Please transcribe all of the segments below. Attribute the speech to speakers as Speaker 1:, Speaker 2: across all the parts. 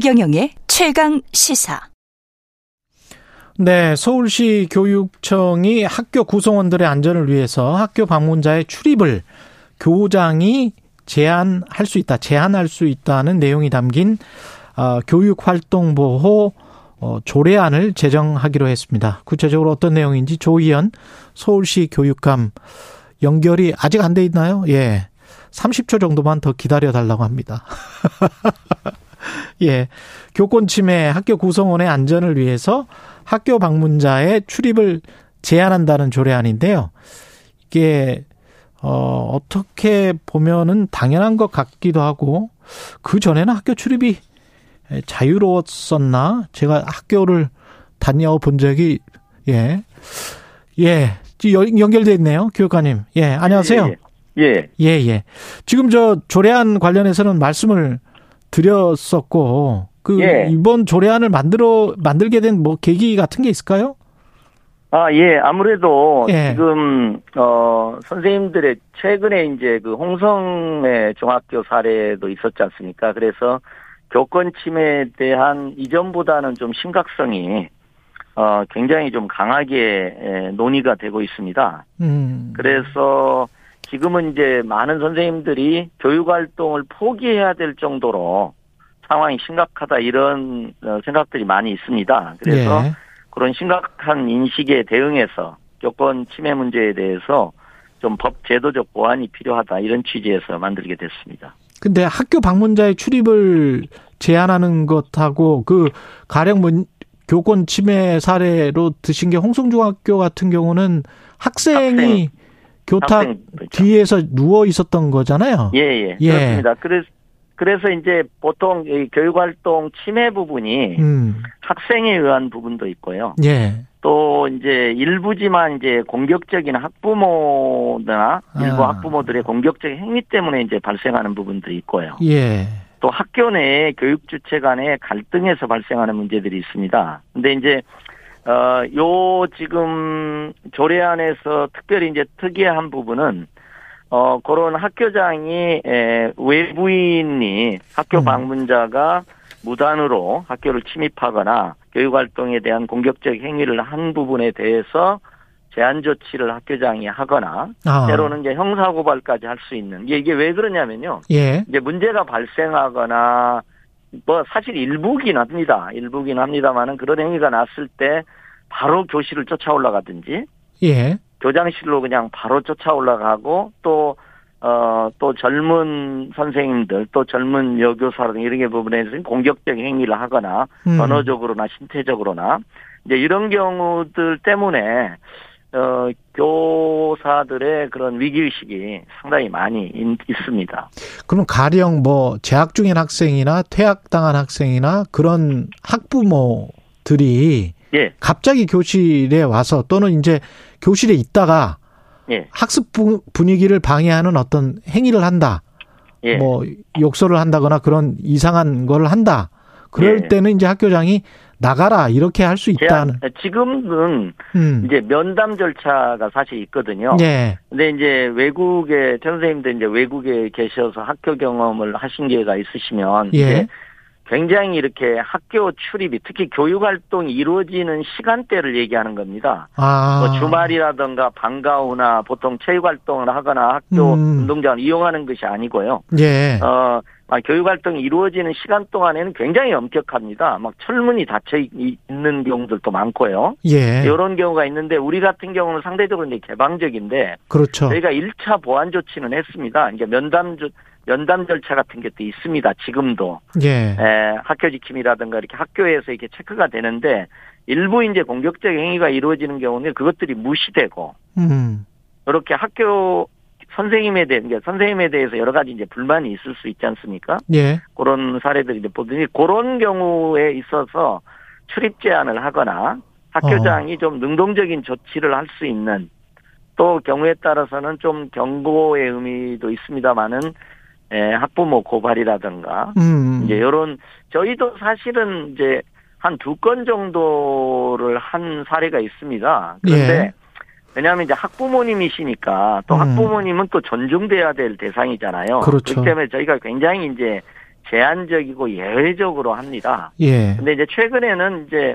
Speaker 1: 최경영의 최강 시사.
Speaker 2: 네, 서울시 교육청이 학교 구성원들의 안전을 위해서 학교 방문자의 출입을 교장이 제한할 수 있다, 제한할 수 있다는 내용이 담긴 어, 교육활동보호 어, 조례안을 제정하기로 했습니다. 구체적으로 어떤 내용인지 조희연 서울시 교육감 연결이 아직 안 돼 있나요? 예. 30초 정도만 더 기다려 달라고 합니다. 예. 교권 침해 학교 구성원의 안전을 위해서 학교 방문자의 출입을 제한한다는 조례안인데요. 이게 어 어떻게 보면은 당연한 것 같기도 하고 그 전에는 학교 출입이 자유로웠었나? 제가 학교를 다녀 본 적이 예. 예. 연결돼 있네요. 교육관님. 예, 안녕하세요.
Speaker 3: 예, 예.
Speaker 2: 예, 예. 지금 저 조례안 관련해서는 말씀을 드렸었고 그 예. 이번 조례안을 만들어 만들게 된 뭐 계기 같은 게 있을까요?
Speaker 3: 아, 예. 아무래도 예. 지금 어 선생님들의 최근에 이제 그 홍성의 중학교 사례도 있었지 않습니까? 그래서 교권 침해에 대한 이전보다는 좀 심각성이 어 굉장히 좀 강하게 논의가 되고 있습니다. 음. 그래서 지금은 이제 많은 선생님들이 교육 활동을 포기해야 될 정도로 상황이 심각하다 이런 어, 생각들이 많이 있습니다. 그래서 예. 그런 심각한 인식에 대응해서 교권 침해 문제에 대해서 좀 법 제도적 보완이 필요하다 이런 취지에서 만들게 됐습니다.
Speaker 2: 근데 학교 방문자의 출입을 제한하는 것하고 그 가령 문, 교권 침해 사례로 드신 게 홍성중학교 같은 경우는 학생이 학생, 교탁 학생. 뒤에서 누워 있었던 거잖아요.
Speaker 3: 예, 예. 예. 그렇습니다. 그래서 그래서 이제 보통 이 교육활동 침해 부분이 음. 학생에 의한 부분도 있고요. 예. 또 이제 일부지만 이제 공격적인 학부모나 일부 아. 학부모들의 공격적인 행위 때문에 이제 발생하는 부분도 있고요. 예. 또 학교 내 교육 주체 간의 갈등에서 발생하는 문제들이 있습니다. 근데 이제 어, 요 지금 조례안에서 특별히 이제 특이한 부분은 어, 그런 학교장이 에, 외부인이 학교 음. 방문자가 무단으로 학교를 침입하거나 교육 활동에 대한 공격적 행위를 한 부분에 대해서 제한 조치를 학교장이 하거나 아. 때로는 이제 형사 고발까지 할 수 있는 이게, 이게 왜 그러냐면요. 예. 이제 문제가 발생하거나 뭐 사실 일부긴 합니다. 일부긴 합니다만은 그런 행위가 났을 때 바로 교실을 쫓아 올라가든지 예. 교장실로 그냥 바로 쫓아 올라가고 또 어, 또 젊은 선생님들, 또 젊은 여교사 등 이런 게 부분에서 공격적 행위를 하거나, 음. 언어적으로나 신체적으로나, 이제 이런 경우들 때문에, 어, 교사들의 그런 위기의식이 상당히 많이 있습니다.
Speaker 2: 그럼 가령 뭐, 재학 중인 학생이나 퇴학당한 학생이나 그런 학부모들이 예. 갑자기 교실에 와서 또는 이제 교실에 있다가 예. 학습 분위기를 방해하는 어떤 행위를 한다. 예. 뭐 욕설을 한다거나 그런 이상한 걸 한다. 그럴 예. 때는 이제 학교장이 나가라 이렇게 할 수 있다는.
Speaker 3: 지금은 음. 이제 면담 절차가 사실 있거든요. 예. 근데 이제 외국에 선생님들 이제 외국에 계셔서 학교 경험을 하신 기회가 있으시면 예. 굉장히 이렇게 학교 출입이 특히 교육 활동이 이루어지는 시간대를 얘기하는 겁니다. 아. 뭐 주말이라든가 방과 후나 보통 체육 활동을 하거나 학교 음. 운동장을 이용하는 것이 아니고요. 예. 어, 교육 활동이 이루어지는 시간 동안에는 굉장히 엄격합니다. 막 철문이 닫혀 있는 경우들도 많고요. 예. 이런 경우가 있는데 우리 같은 경우는 상대적으로 이제 개방적인데 그렇죠. 저희가 1차 보안 조치는 했습니다. 이제 면담 연담 절차 같은 것도 있습니다. 지금도. 예. 에, 학교 지킴이라든가 이렇게 학교에서 이렇게 체크가 되는데 일부 이제 공격적 행위가 이루어지는 경우는 그것들이 무시되고 음. 이렇게 학교 선생님에 대해 선생님에 대해서 여러 가지 이제 불만이 있을 수 있지 않습니까? 예. 그런 사례들이 이제 보더니 그런 경우에 있어서 출입 제한을 하거나 학교장이 어. 좀 능동적인 조치를 할 수 있는 또 경우에 따라서는 좀 경고의 의미도 있습니다만은 예, 학부모 고발이라든가 음. 이제 이런 저희도 사실은 이제 한 두 건 정도를 한 사례가 있습니다. 그런데 예. 왜냐하면 이제 학부모님이시니까 또 음. 학부모님은 또 존중돼야 될 대상이잖아요. 그렇죠. 그렇기 때문에 저희가 굉장히 이제 제한적이고 예외적으로 합니다. 예. 근데 이제 최근에는 이제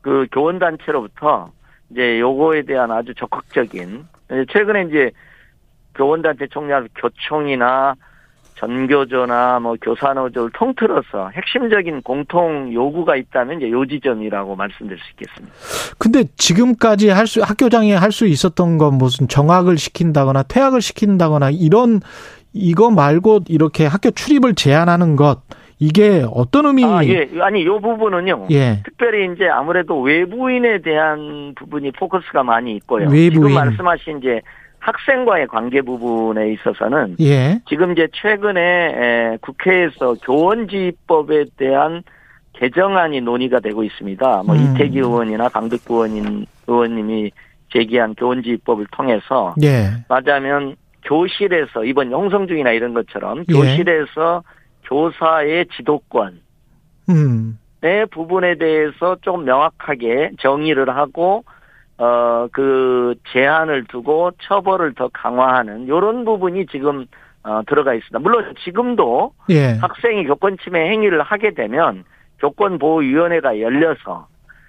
Speaker 3: 그 교원 단체로부터 이제 요거에 대한 아주 적극적인 최근에 이제 교원 단체 총리할 교총이나 전교조나 뭐 교사노조를 통틀어서 핵심적인 공통 요구가 있다면 이제 요 지점이라고 말씀드릴 수 있겠습니다.
Speaker 2: 근데 지금까지 할 수 학교장이 할 수 있었던 건 무슨 정학을 시킨다거나 퇴학을 시킨다거나 이런 이거 말고 이렇게 학교 출입을 제한하는 것 이게 어떤 의미?
Speaker 3: 아, 예. 아니, 요 부분은요. 예. 특별히 이제 아무래도 외부인에 대한 부분이 포커스가 많이 있고요. 외부인. 지금 말씀하신 이제 학생과의 관계 부분에 있어서는 예. 지금 이제 최근에 국회에서 교원지법에 대한 개정안이 논의가 되고 있습니다. 뭐 음. 이태기 의원이나 강득구 의원님, 의원님이 제기한 교원지법을 통해서 예. 맞아면 교실에서 이번 영성중이나 이런 것처럼 예. 교실에서 교사의 지도권 음. 의 부분에 대해서 좀 명확하게 정의를 하고 어, 그 제한을 두고 처벌을 더 강화하는 이런 부분이 지금 어, 들어가 있습니다. 물론 지금도 예. 학생이 교권 침해 행위를 하게 되면 교권 보호 위원회가 열려서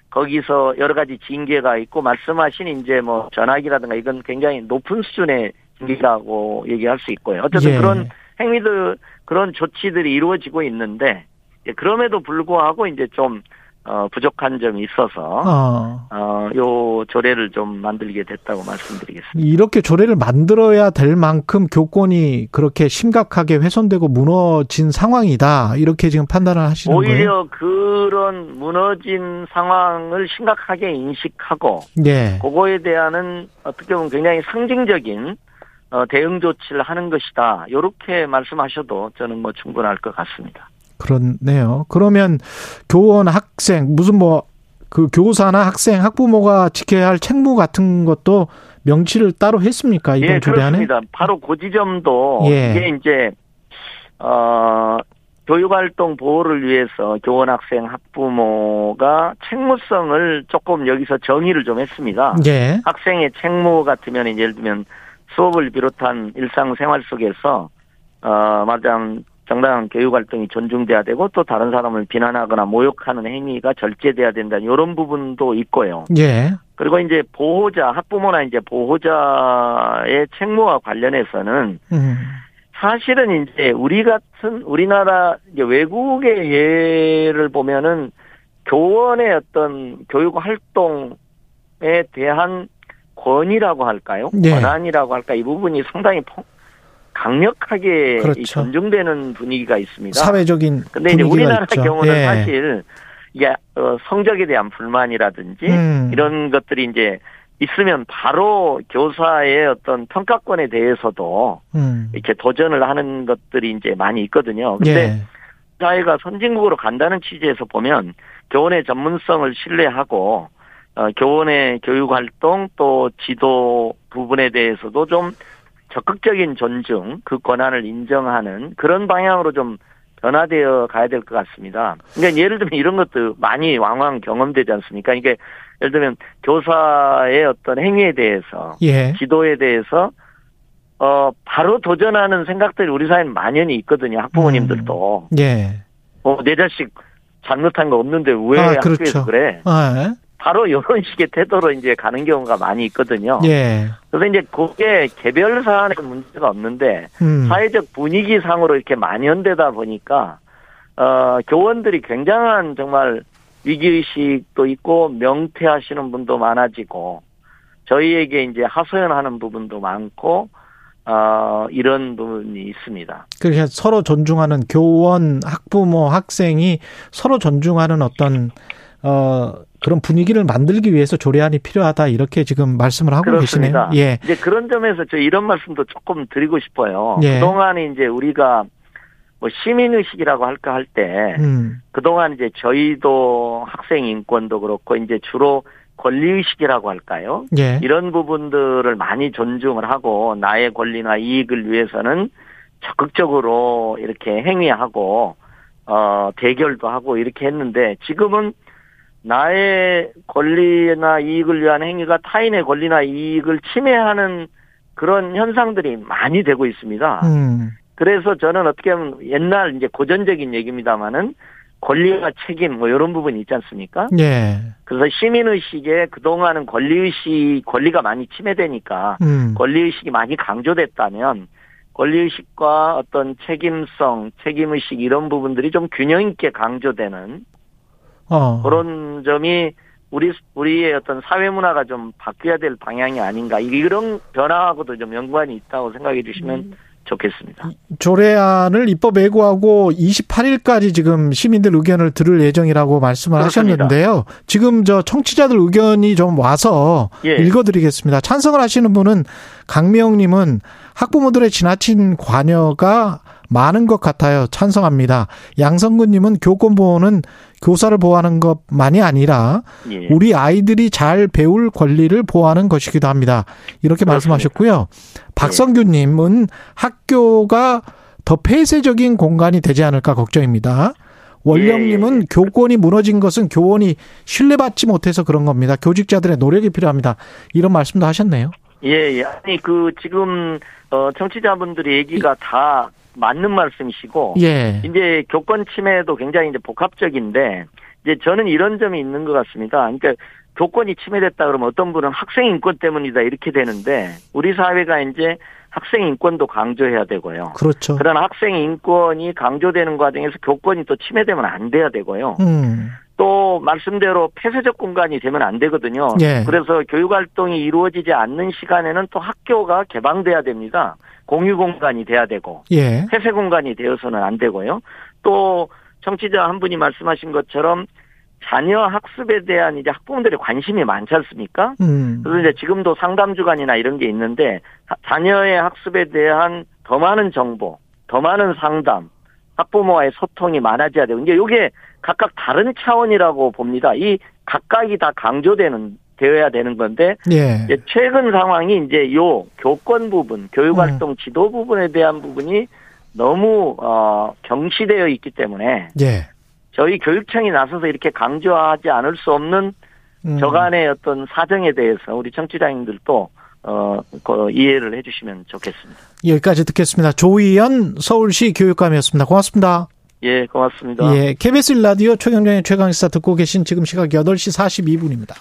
Speaker 3: 거기서 여러 가지 징계가 있고 말씀하신 이제 뭐 전학이라든가 이건 굉장히 높은 수준의 징계라고 얘기할 수 있고요. 어쨌든 예. 그런 행위들 그런 조치들이 이루어지고 있는데 그럼에도 불구하고 이제 좀 어, 부족한 점이 있어서, 어. 어, 요 조례를 좀 만들게 됐다고 말씀드리겠습니다.
Speaker 2: 이렇게 조례를 만들어야 될 만큼 교권이 그렇게 심각하게 훼손되고 무너진 상황이다. 이렇게 지금 판단을 하시는
Speaker 3: 오히려
Speaker 2: 거예요?
Speaker 3: 오히려 그런 무너진 상황을 심각하게 인식하고, 예. 그거에 대한은 어떻게 보면 굉장히 상징적인 어, 대응 조치를 하는 것이다. 이렇게 말씀하셔도 저는 뭐 충분할 것 같습니다.
Speaker 2: 그렇네요. 그러면 교원, 학생, 무슨 뭐, 그 교사나 학생, 학부모가 지켜야 할 책무 같은 것도 명시를 따로 했습니까? 이번 예, 조례안에?
Speaker 3: 그렇습니다. 바로 그 지점도 예. 이게 이제 어 교육활동 보호를 위해서 교원, 학생, 학부모가 책무성을 조금 여기서 정의를 좀 했습니다. 예. 학생의 책무 같으면 예를 들면 수업을 비롯한 일상생활 속에서 어 마장 정당한 교육 활동이 존중돼야 되고 또 다른 사람을 비난하거나 모욕하는 행위가 절제돼야 된다 이런 부분도 있고요. 예. 그리고 이제 보호자 학부모나 이제 보호자의 책무와 관련해서는 음. 사실은 이제 우리 같은 우리나라 외국의 예를 보면은 교원의 어떤 교육 활동에 대한 권위라고 할까요? 네. 권한이라고 할까 이 부분이 상당히 강력하게 그렇죠. 존중되는 분위기가 있습니다.
Speaker 2: 사회적인 근데 이제
Speaker 3: 우리나라
Speaker 2: 있죠.
Speaker 3: 경우는 예. 사실 이게 어, 성적에 대한 불만이라든지 음. 이런 것들이 이제 있으면 바로 교사의 어떤 평가권에 대해서도 음. 이렇게 도전을 하는 것들이 이제 많이 있거든요. 근데 예. 사회가 선진국으로 간다는 취지에서 보면 교원의 전문성을 신뢰하고 어, 교원의 교육 활동 또 지도 부분에 대해서도 좀 적극적인 존중, 그 권한을 인정하는 그런 방향으로 좀 변화되어 가야 될 것 같습니다. 그러니까 예를 들면 이런 것도 많이 왕왕 경험되지 않습니까? 이게 예를 들면 교사의 어떤 행위에 대해서, 예. 지도에 대해서 어 바로 도전하는 생각들이 우리 사회는 만연히 있거든요. 학부모님들도. 음. 예. 어내 자식 잘못한 거 없는데 왜 아, 학교에서 그렇죠. 그래? 아, 예. 바로 이런 식의 태도로 이제 가는 경우가 많이 있거든요. 예. 그래서 이제 그게 개별 사안에 문제가 없는데 음. 사회적 분위기상으로 이렇게 만연되다 보니까 어 교원들이 굉장한 정말 위기 의식도 있고 명퇴하시는 분도 많아지고 저희에게 이제 하소연하는 부분도 많고 어, 이런 부분이 있습니다.
Speaker 2: 그러니까 서로 존중하는 교원, 학부모, 학생이 서로 존중하는 어떤 어 그런 분위기를 만들기 위해서 조례안이 필요하다 이렇게 지금 말씀을 하고 그렇습니다. 계시네요.
Speaker 3: 예. 이제 그런 점에서 저 이런 말씀도 조금 드리고 싶어요. 예. 그동안 이제 우리가 뭐 시민 의식이라고 할까 할때 음. 그동안 이제 저희도 학생 인권도 그렇고 이제 주로 권리 의식이라고 할까요? 예. 이런 부분들을 많이 존중을 하고 나의 권리나 이익을 위해서는 적극적으로 이렇게 행위하고 어 대결도 하고 이렇게 했는데 지금은 나의 권리나 이익을 위한 행위가 타인의 권리나 이익을 침해하는 그런 현상들이 많이 되고 있습니다. 음. 그래서 저는 어떻게 하면 옛날 이제 고전적인 얘기입니다만은 권리와 책임 뭐 이런 부분이 있지 않습니까? 예. 그래서 시민 의식에 그동안은 권리 의식 권리가 많이 침해되니까 음. 권리 의식이 많이 강조됐다면 권리 의식과 어떤 책임성, 책임 의식 이런 부분들이 좀 균형 있게 강조되는 어. 그런 점이 우리 우리의 어떤 사회 문화가 좀 바뀌어야 될 방향이 아닌가 이런 변화하고도 좀 연관이 있다고 생각해 주시면 음. 좋겠습니다.
Speaker 2: 조례안을 입법 예고하고 28일까지 지금 시민들 의견을 들을 예정이라고 말씀을 그렇습니다. 하셨는데요. 지금 저 청취자들 의견이 좀 와서 예. 읽어드리겠습니다. 찬성을 하시는 분은 강명님은 학부모들의 지나친 관여가 많은 것 같아요. 찬성합니다. 양성근님은 교권 보호는 교사를 보호하는 것만이 아니라 예. 우리 아이들이 잘 배울 권리를 보호하는 것이기도 합니다. 이렇게 그렇습니다. 말씀하셨고요. 박성규님은 학교가 더 폐쇄적인 공간이 되지 않을까 걱정입니다. 원령님은 예, 예. 교권이 무너진 것은 교원이 신뢰받지 못해서 그런 겁니다. 교직자들의 노력이 필요합니다. 이런 말씀도 하셨네요.
Speaker 3: 예, 예. 아니 그 지금 어 청취자분들의 얘기가 다 맞는 말씀이시고 예. 이제 교권 침해도 굉장히 이제 복합적인데 이제 저는 이런 점이 있는 것 같습니다. 그러니까 교권이 침해됐다 그러면 어떤 분은 학생 인권 때문이다 이렇게 되는데 우리 사회가 이제 학생 인권도 강조해야 되고요.
Speaker 2: 그렇죠.
Speaker 3: 그러나 학생 인권이 강조되는 과정에서 교권이 또 침해되면 안 돼야 되고요. 음. 또 말씀대로 폐쇄적 공간이 되면 안 되거든요. 예. 그래서 교육 활동이 이루어지지 않는 시간에는 또 학교가 개방돼야 됩니다. 공유 공간이 돼야 되고 예. 폐쇄 공간이 되어서는 안 되고요. 또 청취자 한 분이 말씀하신 것처럼 자녀 학습에 대한 이제 학부모들의 관심이 많지 않습니까? 음. 그래서 이제 지금도 상담 주간이나 이런 게 있는데 자녀의 학습에 대한 더 많은 정보, 더 많은 상담, 학부모와의 소통이 많아져야 되고 이제 이게 각각 다른 차원이라고 봅니다. 이 각각이 다 강조되는 되어야 되는 건데 예. 최근 상황이 이제 요 교권 부분, 교육활동 음. 지도 부분에 대한 부분이 너무 어 경시되어 있기 때문에 예. 저희 교육청이 나서서 이렇게 강조하지 않을 수 없는 음. 저간의 어떤 사정에 대해서 우리 청취자님들도 어, 그 이해를 해주시면 좋겠습니다.
Speaker 2: 여기까지 듣겠습니다. 조희연 서울시 교육감이었습니다. 고맙습니다.
Speaker 3: 예, 고맙습니다.
Speaker 2: 예, KBS 라디오 최경련의 최강시사 듣고 계신 지금 시각 8시 42분입니다.